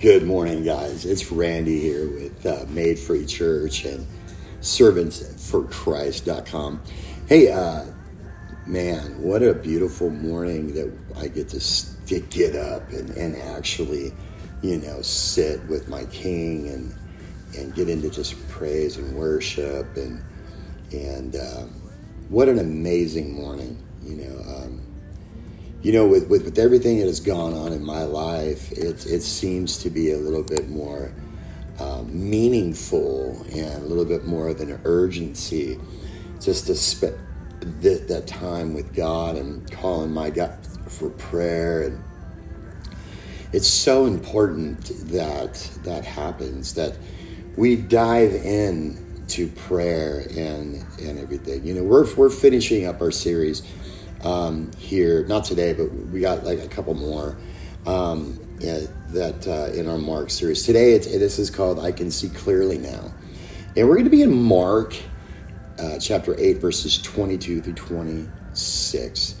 Good morning, guys. It's Randy here with uh, Made Free Church and ServantsForChrist.com. Hey, uh, man, what a beautiful morning that I get to get up and, and actually, you know, sit with my King and and get into just praise and worship and and um, what an amazing morning, you know. Um, you know, with, with, with everything that has gone on in my life, it, it seems to be a little bit more um, meaningful and a little bit more of an urgency just to spend that, that time with God and calling my God for prayer. And it's so important that that happens, that we dive in to prayer and, and everything. You know, we're, we're finishing up our series um, here, not today, but we got like a couple more um, yeah, that uh, in our Mark series. Today, it's, this is called I Can See Clearly Now. And we're going to be in Mark uh, chapter 8, verses 22 through 26.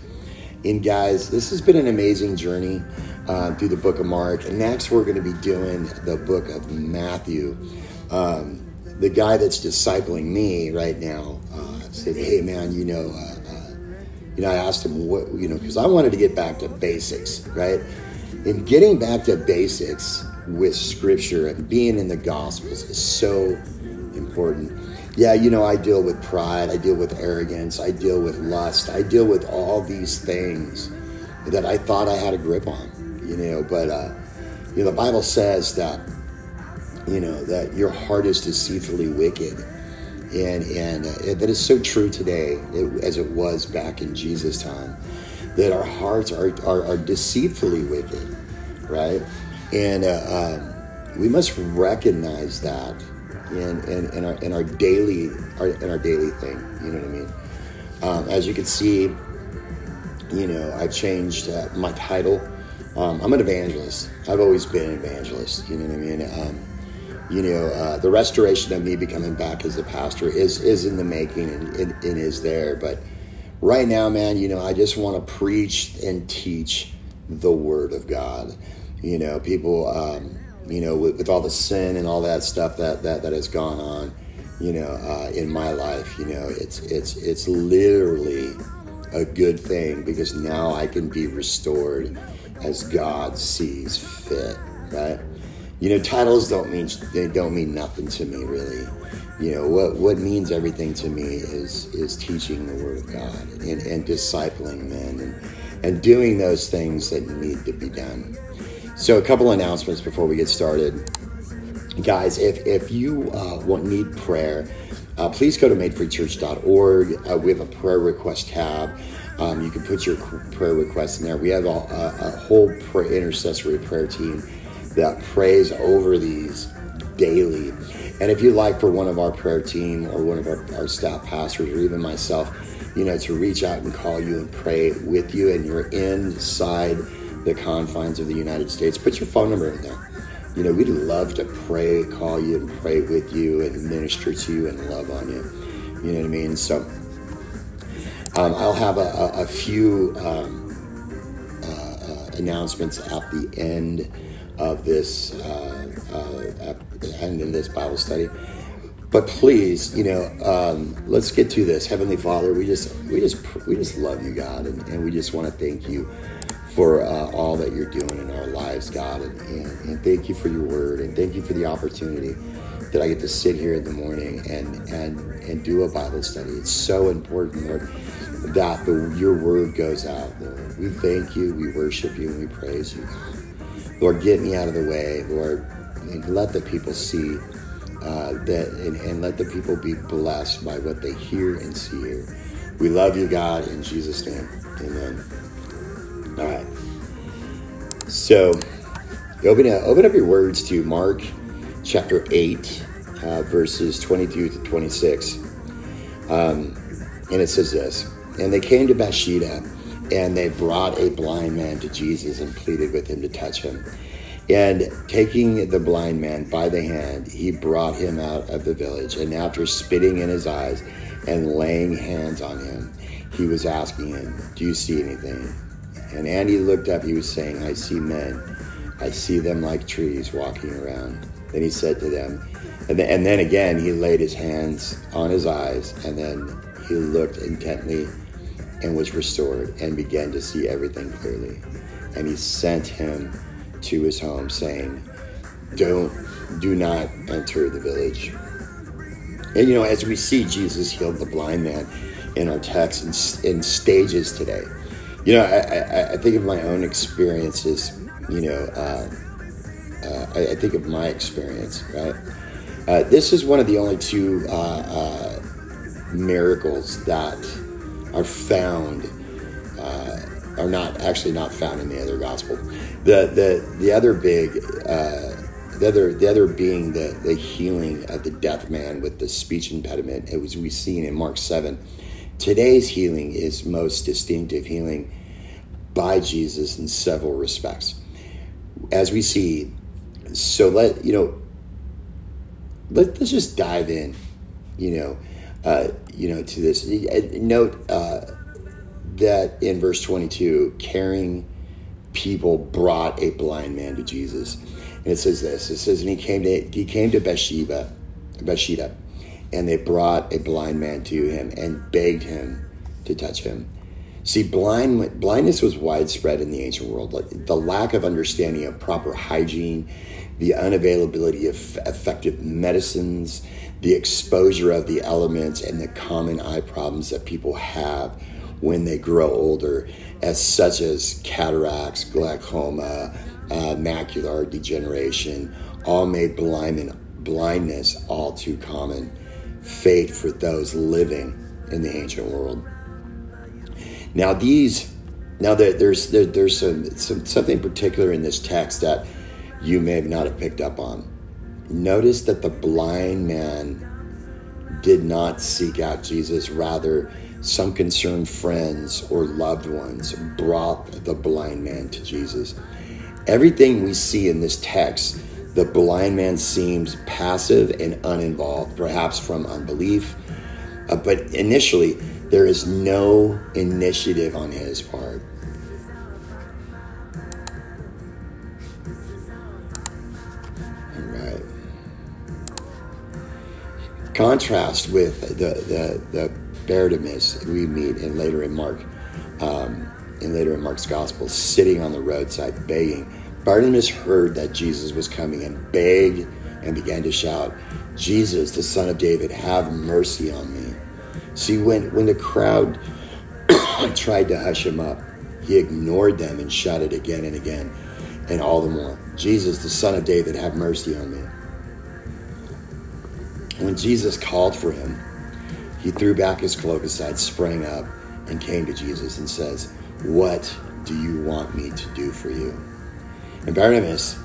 And guys, this has been an amazing journey uh, through the book of Mark. And next, we're going to be doing the book of Matthew. Um, the guy that's discipling me right now uh, said, Hey, man, you know, uh, you know, I asked him what, you know, because I wanted to get back to basics, right? And getting back to basics with scripture and being in the gospels is so important. Yeah, you know, I deal with pride, I deal with arrogance, I deal with lust, I deal with all these things that I thought I had a grip on, you know, but, uh, you know, the Bible says that, you know, that your heart is deceitfully wicked and and uh, that is so true today as it was back in Jesus' time. That our hearts are are, are deceitfully wicked, right? And uh, um, we must recognize that in, in, in, our in our daily our, in our daily thing. You know what I mean? Um, as you can see, you know I changed uh, my title. Um, I'm an evangelist. I've always been an evangelist. You know what I mean? You know, uh, the restoration of me becoming back as a pastor is is in the making and it, it is there. But right now, man, you know, I just want to preach and teach the Word of God. You know, people, um, you know, with, with, all the sin and all that stuff that that that has gone on, you know, uh, in my life, you know, it's it's it's literally a good thing because now I can be restored as God sees fit, right? You know, titles don't mean they don't mean nothing to me really. You know what what means everything to me is is teaching the Word of God and, and discipling men and and doing those things that need to be done. So a couple announcements before we get started, guys. If if you uh, want need prayer, uh, please go to madefreechurch.org. Uh, we have a prayer request tab. Um, you can put your prayer requests in there. We have a, a, a whole prayer, intercessory prayer team that prays over these daily. And if you'd like for one of our prayer team or one of our, our staff pastors or even myself, you know, to reach out and call you and pray with you, and you're inside the confines of the United States, put your phone number in there. You know, we'd love to pray, call you, and pray with you, and minister to you and love on you. You know what I mean? So, um, I'll have a, a, a few um, uh, uh, announcements at the end of this uh, uh, and in this Bible study. But please, you know, um, let's get to this. Heavenly Father, we just we just we just love you, God, and, and we just want to thank you for uh, all that you're doing in our lives, God, and, and, and, thank you for your word, and thank you for the opportunity that I get to sit here in the morning and and and do a Bible study. It's so important, Lord, that the, your word goes out, Lord. We thank you, we worship you, and we praise you, God. Lord, get me out of the way, Lord, let the people see uh, that, and, and let the people be blessed by what they hear and see here. We love you, God, in Jesus' name. Amen. All right. So, open up, open up your words to Mark chapter 8, uh, verses 22 to 26. Um, and it says this And they came to Bethsaida and they brought a blind man to Jesus and pleaded with him to touch him. And taking the blind man by the hand, he brought him out of the village. And after spitting in his eyes and laying hands on him, he was asking him, Do you see anything? And Andy looked up, he was saying, I see men. I see them like trees walking around. Then he said to them, and then, and then again he laid his hands on his eyes, and then he looked intently and was restored and began to see everything clearly. And he sent him to his home, saying, Don't, do not enter the village. And you know, as we see Jesus healed the blind man in our text in, in stages today, you know, I, I, I, think of my own experiences, you know, uh, uh, I, I, think of my experience, right? Uh, this is one of the only two uh, uh, miracles that are found uh, are not actually not found in the other gospel. The the the other big uh, the other the other being the the healing of the deaf man with the speech impediment. It was we seen in Mark seven. Today's healing is most distinctive healing by Jesus in several respects. As we see, so let you know. Let, let's just dive in. You know, uh, you know, to this. Note uh, that in verse 22, caring people brought a blind man to Jesus. And it says this. It says, and he came to he came to Bathsheba, Bathsheba, and they brought a blind man to him and begged him to touch him. See, blind, blindness was widespread in the ancient world. Like the lack of understanding of proper hygiene, the unavailability of effective medicines, the exposure of the elements, and the common eye problems that people have when they grow older, as such as cataracts, glaucoma, uh, macular degeneration, all made blind, blindness all too common fate for those living in the ancient world. Now, these, now that there's there, there's some, some something particular in this text that you may not have picked up on. Notice that the blind man did not seek out Jesus, rather, some concerned friends or loved ones brought the blind man to Jesus. Everything we see in this text, the blind man seems passive and uninvolved, perhaps from unbelief. Uh, but initially, there is no initiative on his part. Contrast with the the the Bartimaeus we meet in later in Mark, um, and later in Mark's gospel, sitting on the roadside begging. Bartimaeus heard that Jesus was coming and begged and began to shout, "Jesus, the Son of David, have mercy on me." See, when when the crowd tried to hush him up, he ignored them and shouted again and again, and all the more, "Jesus, the Son of David, have mercy on me." When Jesus called for him, he threw back his cloak aside, sprang up, and came to Jesus and says, What do you want me to do for you? And Barnabas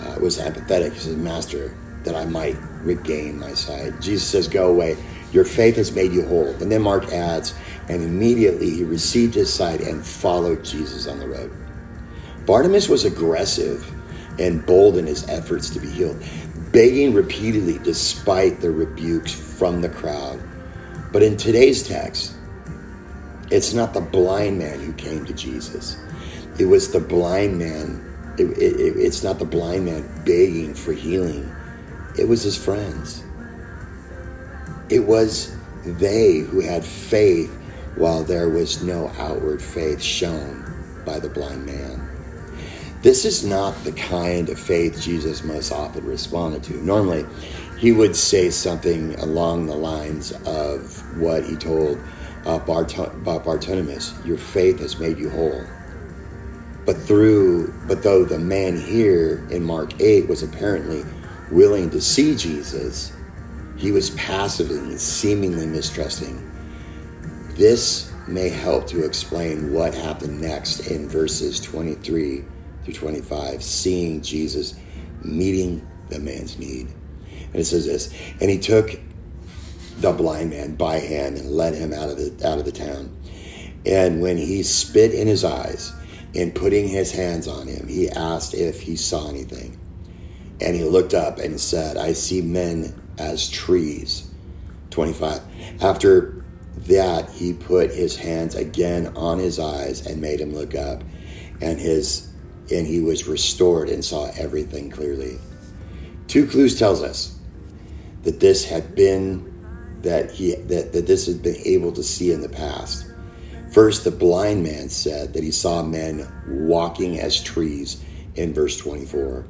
uh, was apathetic. He said, Master, that I might regain my sight. Jesus says, Go away. Your faith has made you whole. And then Mark adds, And immediately he received his sight and followed Jesus on the road. Bartimaeus was aggressive and bold in his efforts to be healed, begging repeatedly despite the rebukes from the crowd. But in today's text, it's not the blind man who came to Jesus. It was the blind man. It, it, it's not the blind man begging for healing. It was his friends. It was they who had faith while there was no outward faith shown by the blind man. This is not the kind of faith Jesus most often responded to. Normally, he would say something along the lines of what he told uh, Bart- Bartimaeus, "Your faith has made you whole." But through, but though the man here in Mark eight was apparently willing to see Jesus, he was passively and seemingly mistrusting. This may help to explain what happened next in verses 23 through 25, seeing Jesus meeting the man's need. And it says this, and he took the blind man by hand and led him out of the out of the town. And when he spit in his eyes and putting his hands on him, he asked if he saw anything. And he looked up and said, I see men as trees. 25. After that, he put his hands again on his eyes and made him look up. And his and he was restored and saw everything clearly. Two clues tells us that this had been that he that, that this had been able to see in the past. First, the blind man said that he saw men walking as trees in verse 24.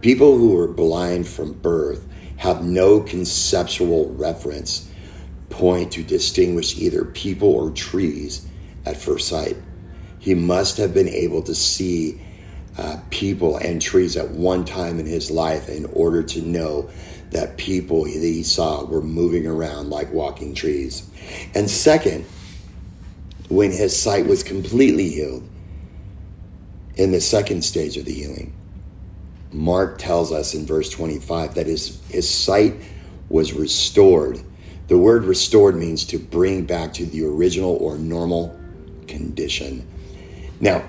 People who were blind from birth have no conceptual reference point to distinguish either people or trees at first sight. He must have been able to see uh, people and trees at one time in his life in order to know that people that he saw were moving around like walking trees. And second, when his sight was completely healed, in the second stage of the healing, Mark tells us in verse 25 that his, his sight was restored. The word restored means to bring back to the original or normal condition. Now,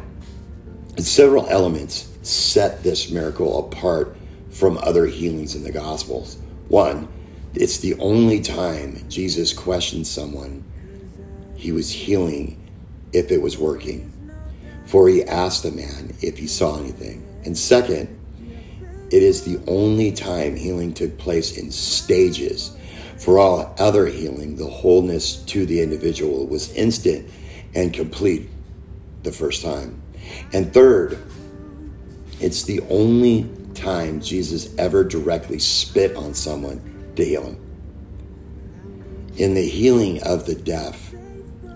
several elements set this miracle apart from other healings in the Gospels. One, it's the only time Jesus questioned someone he was healing if it was working. For he asked the man if he saw anything. And second, it is the only time healing took place in stages. For all other healing, the wholeness to the individual was instant and complete the first time. And third, it's the only time Jesus ever directly spit on someone to heal him. In the healing of the deaf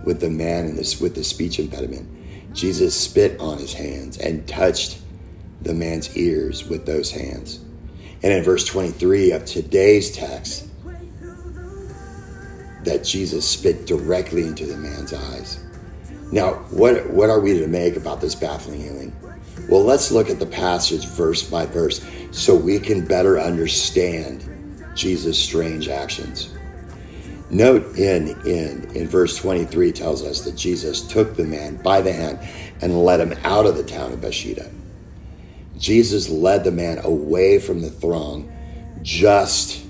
with the man in this with the speech impediment, Jesus spit on his hands and touched the man's ears with those hands. And in verse 23 of today's text, that Jesus spit directly into the man's eyes. Now, what, what are we to make about this baffling healing? Well, let's look at the passage verse by verse so we can better understand Jesus' strange actions. Note in, in, in verse 23 tells us that Jesus took the man by the hand and led him out of the town of Bethsaida. Jesus led the man away from the throng just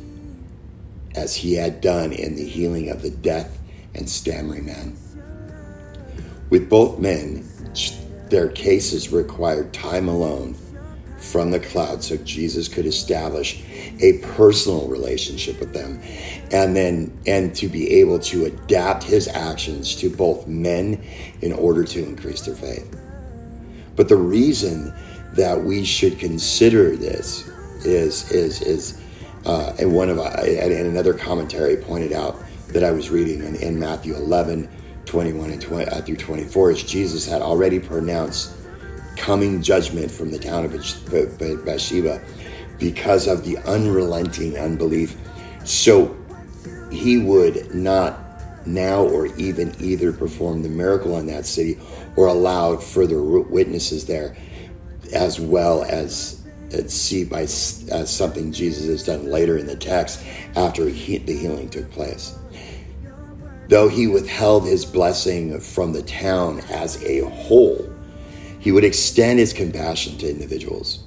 as he had done in the healing of the deaf and stammering man. With both men, their cases required time alone from the cloud so Jesus could establish a personal relationship with them and then and to be able to adapt his actions to both men in order to increase their faith. But the reason that we should consider this is is is uh, and one of and another commentary pointed out that I was reading in, in Matthew 11, 21 and 20, uh, through 24 is Jesus had already pronounced coming judgment from the town of Bathsheba because of the unrelenting unbelief. So he would not now or even either perform the miracle in that city or allow further witnesses there as well as see by uh, something Jesus has done later in the text after he, the healing took place. Though he withheld his blessing from the town as a whole, he would extend his compassion to individuals.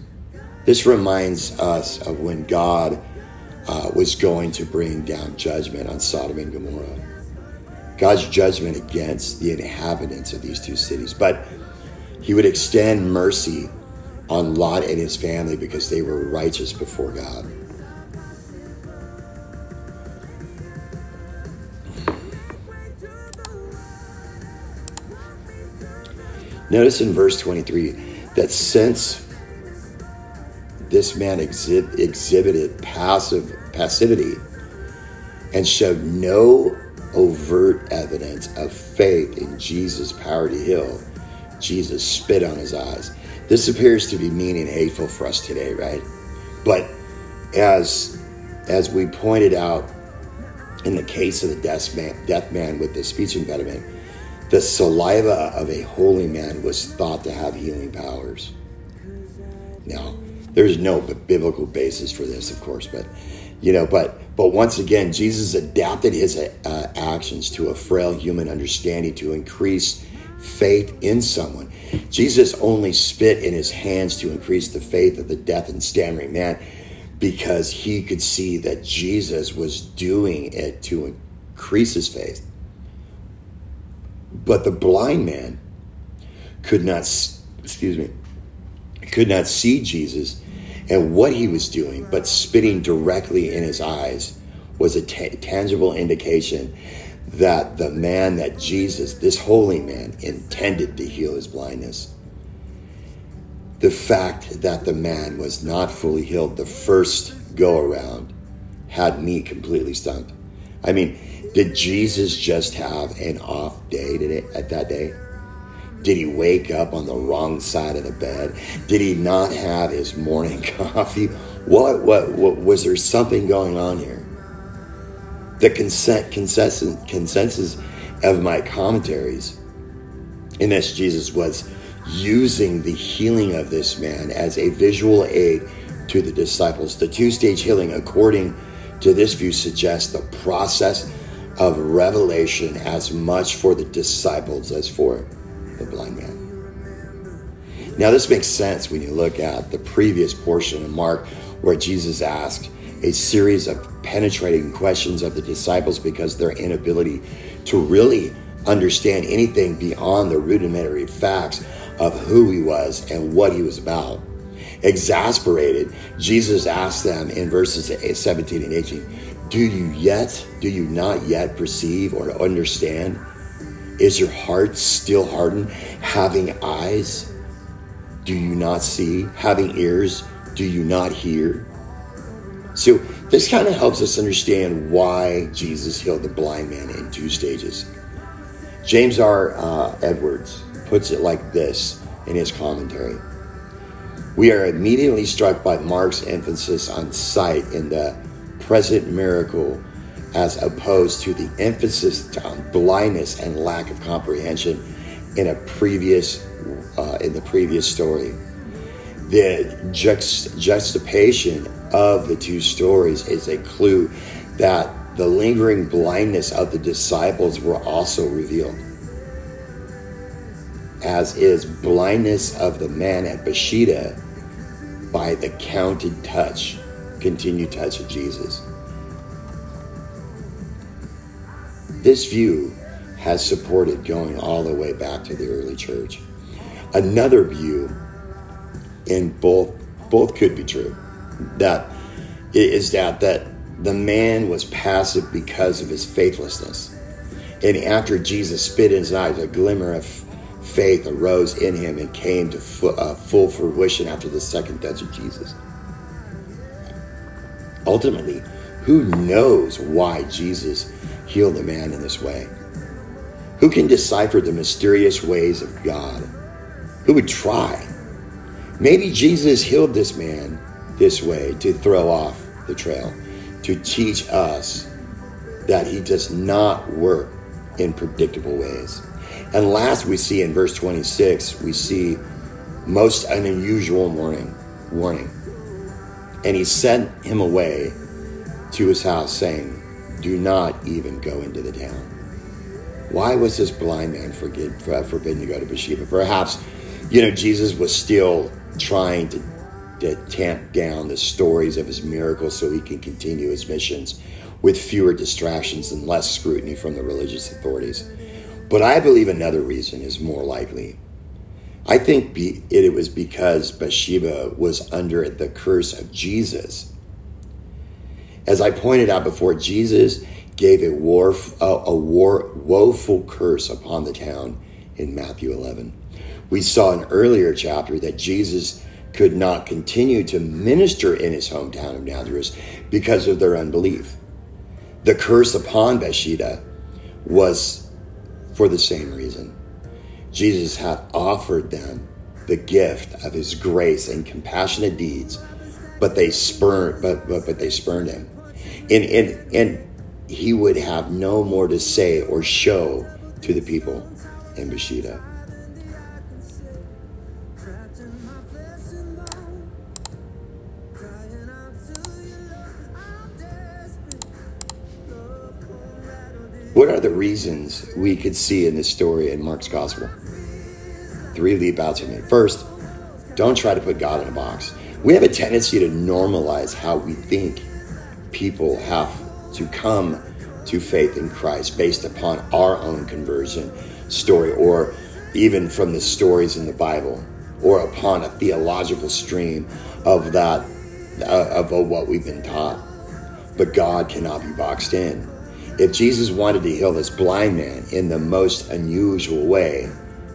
This reminds us of when God uh, was going to bring down judgment on Sodom and Gomorrah. God's judgment against the inhabitants of these two cities. But he would extend mercy on Lot and his family because they were righteous before God. Notice in verse 23 that since this man exhi- exhibited passive passivity and showed no overt evidence of faith in Jesus' power to heal, Jesus spit on his eyes. This appears to be mean and hateful for us today, right? But as as we pointed out in the case of the deaf man, deaf man with the speech impediment, the saliva of a holy man was thought to have healing powers. Now, there's no biblical basis for this, of course, but you know, but but once again, Jesus adapted his uh, actions to a frail human understanding to increase faith in someone. Jesus only spit in his hands to increase the faith of the deaf and stammering man because he could see that Jesus was doing it to increase his faith. But the blind man could not, excuse me, could not see Jesus and what he was doing, but spitting directly in his eyes was a t- tangible indication that the man that Jesus, this holy man, intended to heal his blindness. The fact that the man was not fully healed the first go around had me completely stunned. I mean, did Jesus just have an off day today at that day? Did he wake up on the wrong side of the bed? Did he not have his morning coffee? What, what, what was there something going on here? the consent, consensus, consensus of my commentaries in this Jesus was using the healing of this man as a visual aid to the disciples. The two stage healing, according to this view, suggests the process of revelation as much for the disciples as for the blind man. Now, this makes sense when you look at the previous portion of Mark where Jesus asked, a series of penetrating questions of the disciples because their inability to really understand anything beyond the rudimentary facts of who he was and what he was about. Exasperated, Jesus asked them in verses 17 and 18, Do you yet, do you not yet perceive or understand? Is your heart still hardened? Having eyes, do you not see? Having ears, do you not hear? So, this kind of helps us understand why Jesus healed the blind man in two stages. James R. Uh, Edwards puts it like this in his commentary We are immediately struck by Mark's emphasis on sight in the present miracle as opposed to the emphasis on blindness and lack of comprehension in a previous uh, in the previous story. The juxt- juxtaposition of the two stories is a clue that the lingering blindness of the disciples were also revealed, as is blindness of the man at Bethsaida by the counted touch, continued touch of Jesus. This view has supported going all the way back to the early church. Another view, in both both could be true, that is that that the man was passive because of his faithlessness. And after Jesus spit in his eyes, a glimmer of faith arose in him and came to fu- uh, full fruition after the second touch of Jesus. Ultimately, who knows why Jesus healed the man in this way? Who can decipher the mysterious ways of God? Who would try? Maybe Jesus healed this man this way to throw off the trail, to teach us that he does not work in predictable ways. And last we see in verse 26, we see most unusual warning, warning. And he sent him away to his house saying, do not even go into the town. Why was this blind man forbid, uh, forbidden to go to Bathsheba? Perhaps, you know, Jesus was still trying to, to tamp down the stories of his miracles so he can continue his missions with fewer distractions and less scrutiny from the religious authorities. But I believe another reason is more likely. I think be, it was because Bathsheba was under the curse of Jesus. As I pointed out before, Jesus gave a, war, a war, woeful curse upon the town in Matthew 11. We saw in earlier chapter that Jesus could not continue to minister in his hometown of Nazareth because of their unbelief. The curse upon Bathsheba was for the same reason. Jesus had offered them the gift of his grace and compassionate deeds, but they spurned but but, but they spurned him. And, and and he would have no more to say or show to the people in Bathsheba. What are the reasons we could see in this story in Mark's gospel? Three leap out to me. First, don't try to put God in a box. We have a tendency to normalize how we think people have to come to faith in Christ based upon our own conversion story or even from the stories in the Bible or upon a theological stream of that uh, of what we've been taught. But God cannot be boxed in. If Jesus wanted to heal this blind man in the most unusual way,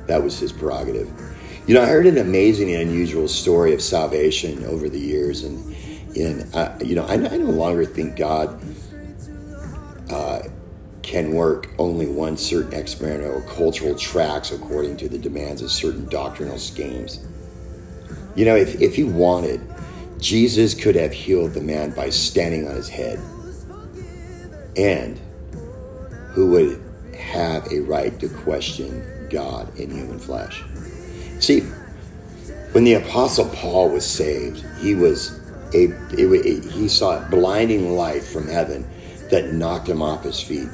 that was his prerogative. You know, I heard an amazing and unusual story of salvation over the years, and and uh, you know, I, I, no longer think God uh, can work only one certain experimental cultural tracks according to the demands of certain doctrinal schemes. You know, if if he wanted, Jesus could have healed the man by standing on his head, and who would have a right to question God in human flesh. See, when the Apostle Paul was saved, he was a, it, he saw a blinding light from heaven that knocked him off his feet.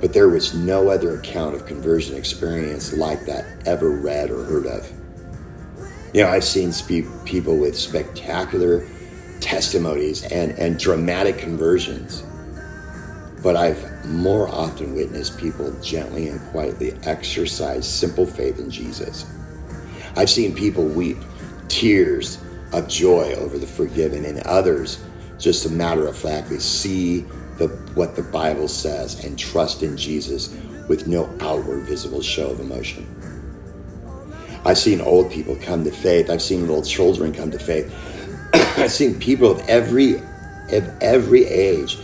But there was no other account of conversion experience like that ever read or heard of. You know, I've seen people with spectacular testimonies and, and dramatic conversions, but I've more often witnessed people gently and quietly exercise simple faith in Jesus. I've seen people weep tears of joy over the forgiven, and others just a matter of factly see the, what the Bible says and trust in Jesus with no outward visible show of emotion. I've seen old people come to faith. I've seen little children come to faith. I've seen people of every of every age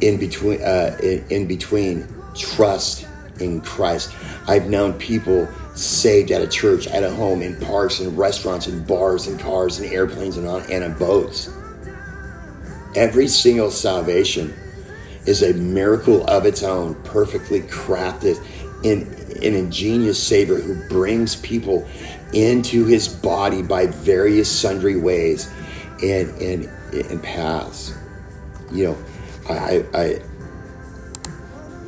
in between uh, in, in between trust in Christ. I've known people saved at a church, at a home, in parks and restaurants and bars and cars and airplanes and on and on boats. Every single salvation is a miracle of its own, perfectly crafted in an ingenious Savior who brings people into his body by various sundry ways and and, and paths. You know, I, I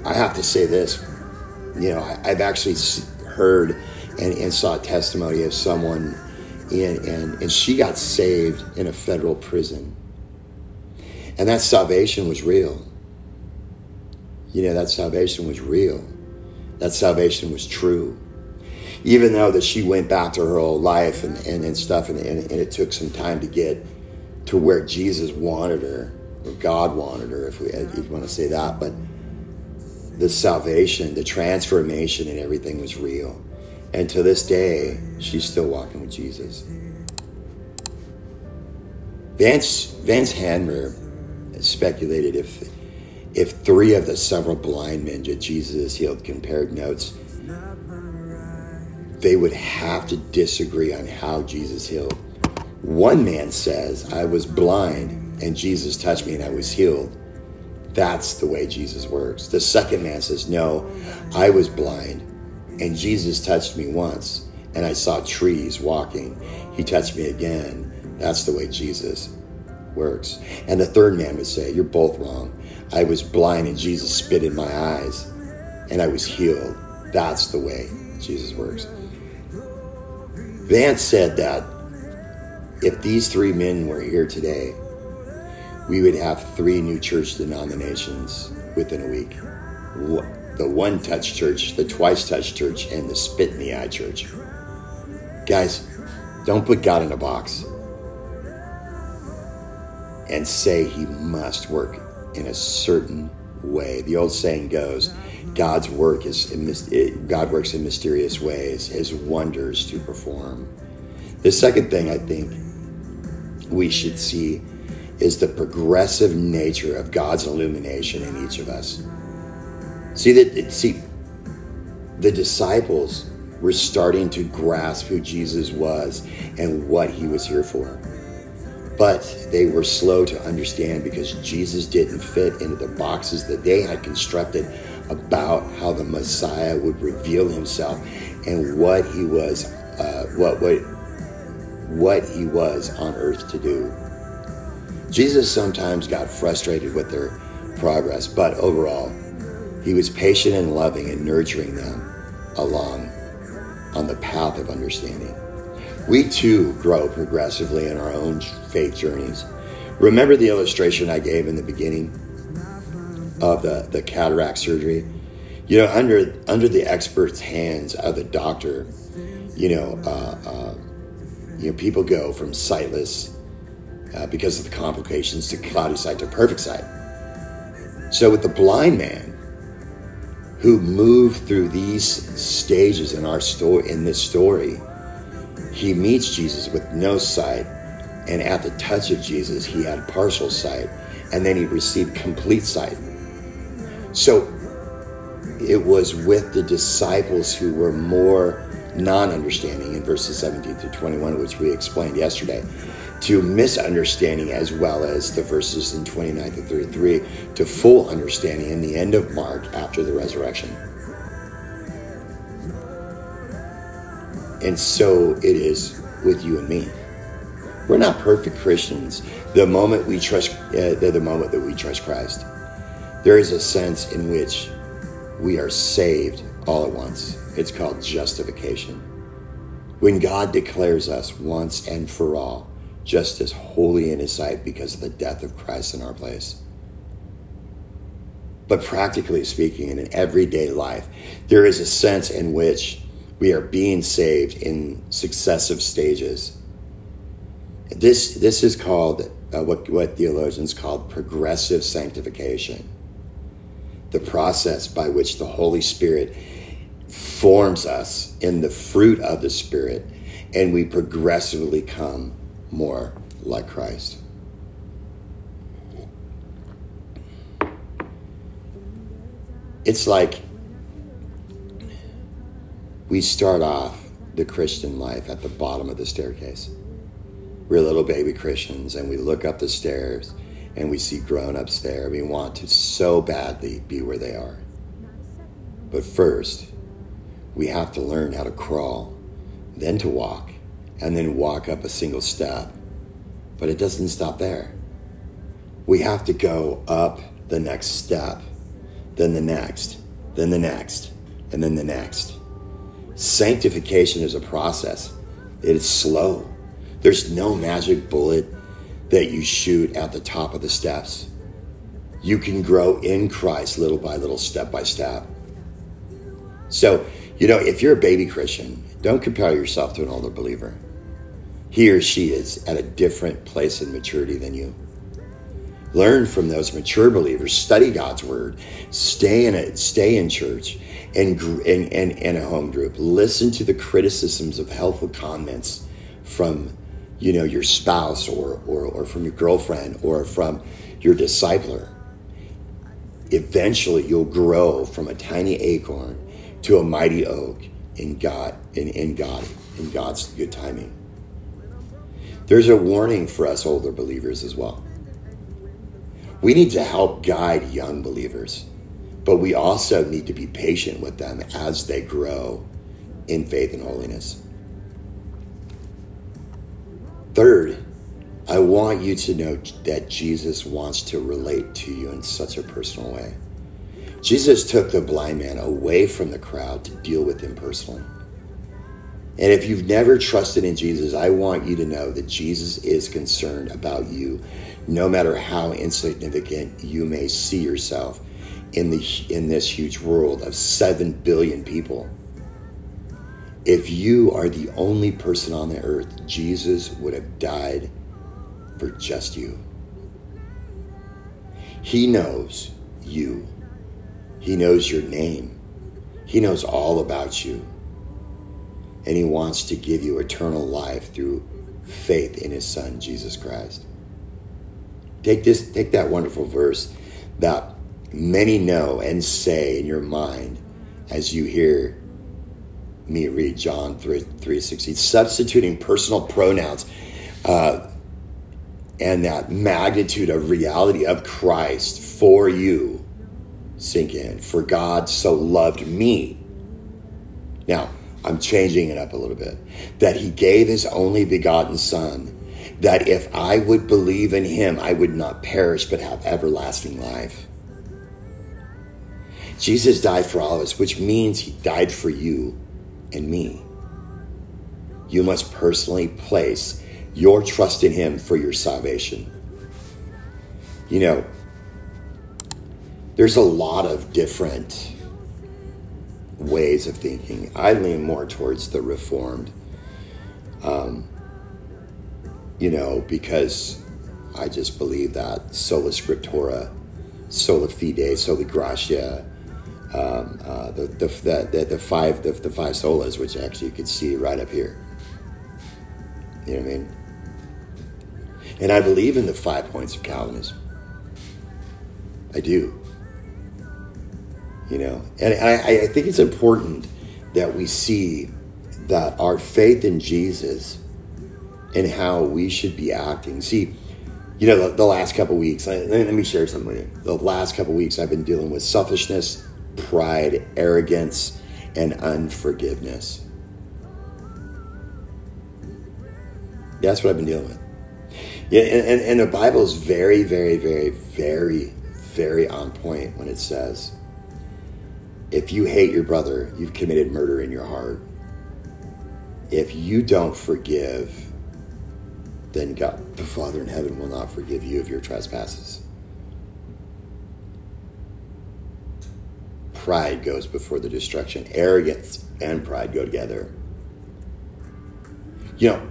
I have to say this. You know, I, have actually heard and, and saw testimony of someone in and and she got saved in a federal prison. And that salvation was real. You know, that salvation was real. That salvation was true. Even though that she went back to her old life and, and, and stuff, and, and, and it took some time to get to where Jesus wanted her, or God wanted her, if, we, if you want to say that. But the salvation, the transformation, and everything was real. And to this day, she's still walking with Jesus. Vance Vance Havner speculated if if three of the several blind men that Jesus healed compared notes, they would have to disagree on how Jesus healed. One man says, I was blind and Jesus touched me and I was healed. That's the way Jesus works. The second man says, No, I was blind and Jesus touched me once and I saw trees walking. He touched me again. That's the way Jesus works. And the third man would say, You're both wrong. I was blind and Jesus spit in my eyes and I was healed. That's the way Jesus works. Vance said that if these three men were here today, we would have three new church denominations within a week the one touch church, the twice touch church, and the spit in the eye church. Guys, don't put God in a box and say he must work in a certain way. The old saying goes, God's work is eh, God works in mysterious ways, his wonders to perform. The second thing I think we should see is the progressive nature of God's illumination in each of us. See that see the disciples were starting to grasp who Jesus was and what he was here for. But they were slow to understand because Jesus didn't fit into the boxes that they had constructed about how the Messiah would reveal himself and what he was, uh, what, what, what he was on earth to do. Jesus sometimes got frustrated with their progress, but overall, he was patient and loving and nurturing them along on the path of understanding. We too grow progressively in our own faith journeys. Remember the illustration I gave in the beginning of the, the cataract surgery? You know, under under the expert's hands of the doctor, you know, uh, uh, you know, people go from sightless uh, because of the complications to cloudy sight to perfect sight. So with the blind man who moved through these stages in our story, in this story, he meets Jesus with no sight, and at the touch of Jesus, he had partial sight, and then he received complete sight. So it was with the disciples who were more non understanding in verses 17 to 21, which we explained yesterday, to misunderstanding as well as the verses in 29 to 33 to full understanding in the end of Mark after the resurrection. And so it is with you and me. We're not perfect Christians the moment we trust, uh, the moment that we trust Christ. There is a sense in which we are saved all at once. It's called justification. When God declares us once and for all just as holy in His sight because of the death of Christ in our place. But practically speaking, in an everyday life, there is a sense in which we are being saved in successive stages. This, this is called uh, what, what theologians call progressive sanctification. the process by which the Holy Spirit forms us in the fruit of the Spirit, and we progressively come more like Christ. It's like we start off the Christian life at the bottom of the staircase. We're little baby Christians, and we look up the stairs and we see grown ups there. We want to so badly be where they are. But first, we have to learn how to crawl, then to walk, and then walk up a single step. But it doesn't stop there. We have to go up the next step, then the next, then the next, and then the next. Sanctification is a process, it is slow. There's no magic bullet that you shoot at the top of the steps. You can grow in Christ little by little, step by step. So, you know, if you're a baby Christian, don't compare yourself to an older believer. He or she is at a different place in maturity than you. Learn from those mature believers, study God's word, stay in it, stay in church and, and, and, and a home group. Listen to the criticisms of helpful comments from you know your spouse or, or, or from your girlfriend or from your discipler eventually you'll grow from a tiny acorn to a mighty oak in god in, in god in god's good timing there's a warning for us older believers as well we need to help guide young believers but we also need to be patient with them as they grow in faith and holiness Third, I want you to know that Jesus wants to relate to you in such a personal way. Jesus took the blind man away from the crowd to deal with him personally. And if you've never trusted in Jesus, I want you to know that Jesus is concerned about you, no matter how insignificant you may see yourself in, the, in this huge world of 7 billion people. If you are the only person on the earth, Jesus would have died for just you. He knows you. He knows your name. He knows all about you. And he wants to give you eternal life through faith in his son Jesus Christ. Take this take that wonderful verse that many know and say in your mind as you hear me read John 3, 3.16, substituting personal pronouns uh, and that magnitude of reality of Christ for you sink in. For God so loved me. Now, I'm changing it up a little bit. That he gave his only begotten Son, that if I would believe in him, I would not perish but have everlasting life. Jesus died for all of us, which means he died for you and me. You must personally place your trust in Him for your salvation. You know, there's a lot of different ways of thinking. I lean more towards the Reformed, um, you know, because I just believe that sola scriptura, sola fide, sola gratia, um, uh, the, the, the, the, five the, the five solas, which actually you can see right up here. You know what I mean? And I believe in the five points of Calvinism. I do. You know, and I, I think it's important that we see that our faith in Jesus and how we should be acting. See, you know, the, the last couple weeks, let, let me share something with you. The last couple weeks, I've been dealing with selfishness pride, arrogance, and unforgiveness. That's what I've been dealing with. Yeah, and, and, and the Bible is very, very, very, very, very on point when it says, if you hate your brother, you've committed murder in your heart. If you don't forgive, then God, the Father in heaven, will not forgive you of your trespasses. pride goes before the destruction. Arrogance and pride go together. You know,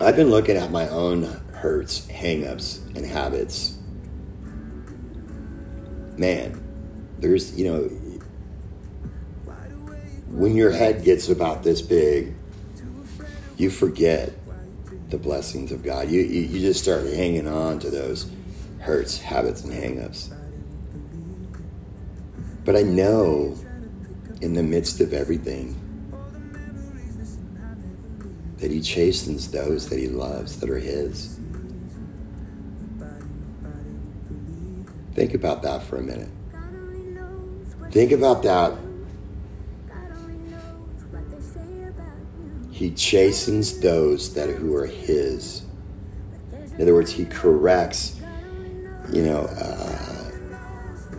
I've been looking at my own hurts, hangups, and habits. Man, there's, you know, when your head gets about this big, you forget the blessings of God. You, you, you just start hanging on to those hurts, habits, and hangups. But I know in the midst of everything that He chastens those that He loves, that are His. Think about that for a minute. Think about that. He chastens those that who are His. In other words, He corrects. You know, uh,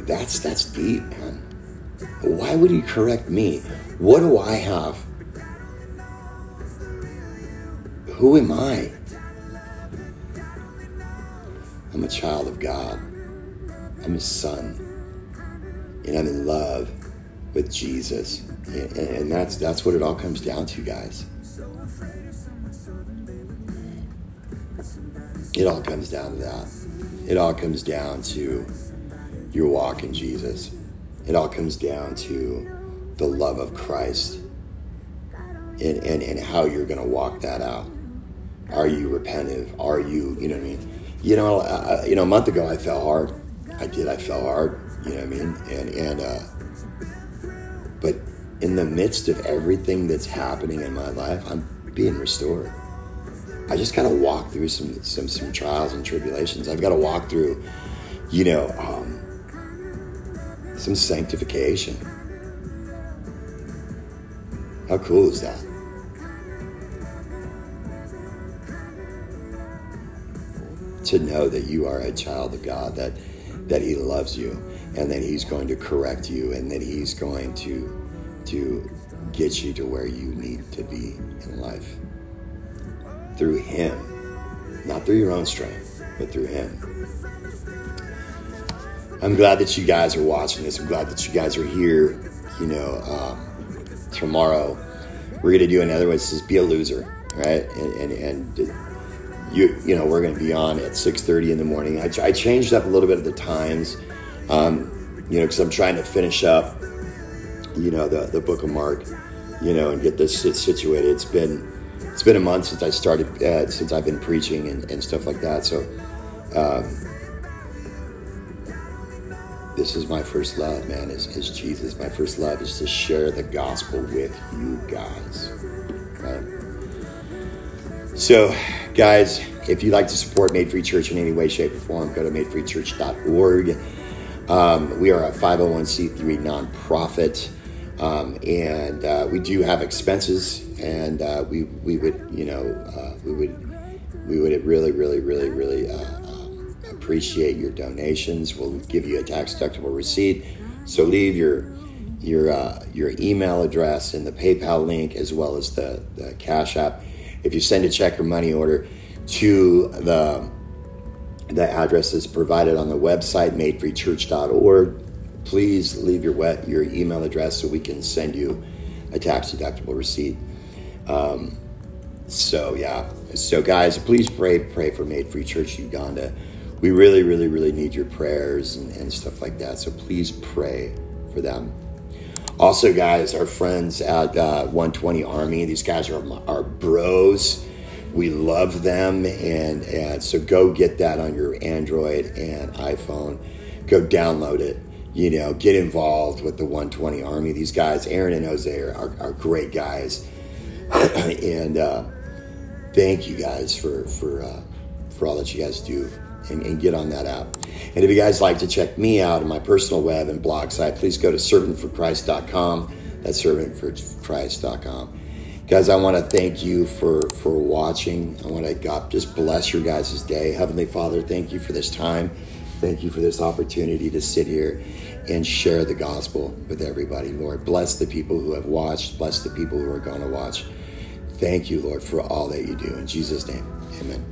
that's that's deep, man. Why would He correct me? What do I have? Who am I? I'm a child of God. I'm his son. And I'm in love with Jesus. And, and that's that's what it all comes down to, guys. It all comes down to that. It all comes down to your walk in Jesus. It all comes down to the love of Christ and, and, and how you're going to walk that out. Are you repentive? Are you, you know what I mean? You know, you know, a month ago I fell hard. I did. I fell hard. You know what I mean? And and uh, but in the midst of everything that's happening in my life, I'm being restored. I just kind of walk through some some some trials and tribulations. I've got to walk through, you know, um, some sanctification. How cool is that? to know that you are a child of God, that that He loves you, and that He's going to correct you, and that He's going to to get you to where you need to be in life through Him, not through your own strength, but through Him. I'm glad that you guys are watching this. I'm glad that you guys are here. You know, um, tomorrow we're going to do another one. This is be a loser, right? And and, and you you know we're going to be on at 6.30 in the morning I, I, changed up a little bit of the times um, you know because i'm trying to finish up you know the, the book of mark you know and get this situated. It's been it's been a month since i started uh, since i've been preaching and, and stuff like that. So um, this is my first love man is, is jesus. My first love is to share the gospel with you guys. Right? So, guys, if you'd like to support Made Free Church in any way, shape, or form, go to madefreechurch.org. Um, we are a 501c3 nonprofit, um, and uh, we do have expenses, and uh, we we would you know uh, we would we would really really really really uh, um, appreciate your donations. We'll give you a tax deductible receipt. So leave your your uh, your email address and the PayPal link as well as the, the Cash App if you send a check or money order to the the address is provided on the website madefreechurch.org please leave your wet your email address so we can send you a tax deductible receipt um, so yeah so guys please pray pray for made free church uganda we really really really need your prayers and, and stuff like that so please pray for them also, guys, our friends at uh, 120 Army, these guys are our bros. We love them. And, and so go get that on your Android and iPhone. Go download it. You know, get involved with the 120 Army. These guys, Aaron and Jose, are, are, are great guys. and uh, thank you guys for, for, uh, for all that you guys do and, and, get on that app. And if you guys like to check me out on my personal web and blog site, please go to servantforchrist.com. That's servantforchrist.com. Guys, I want to thank you for, for watching. I want to God just bless your guys' day. Heavenly Father, thank you for this time. Thank you for this opportunity to sit here and share the gospel with everybody, Lord. Bless the people who have watched. Bless the people who are going to watch. Thank you, Lord, for all that you do. In Jesus' name, amen.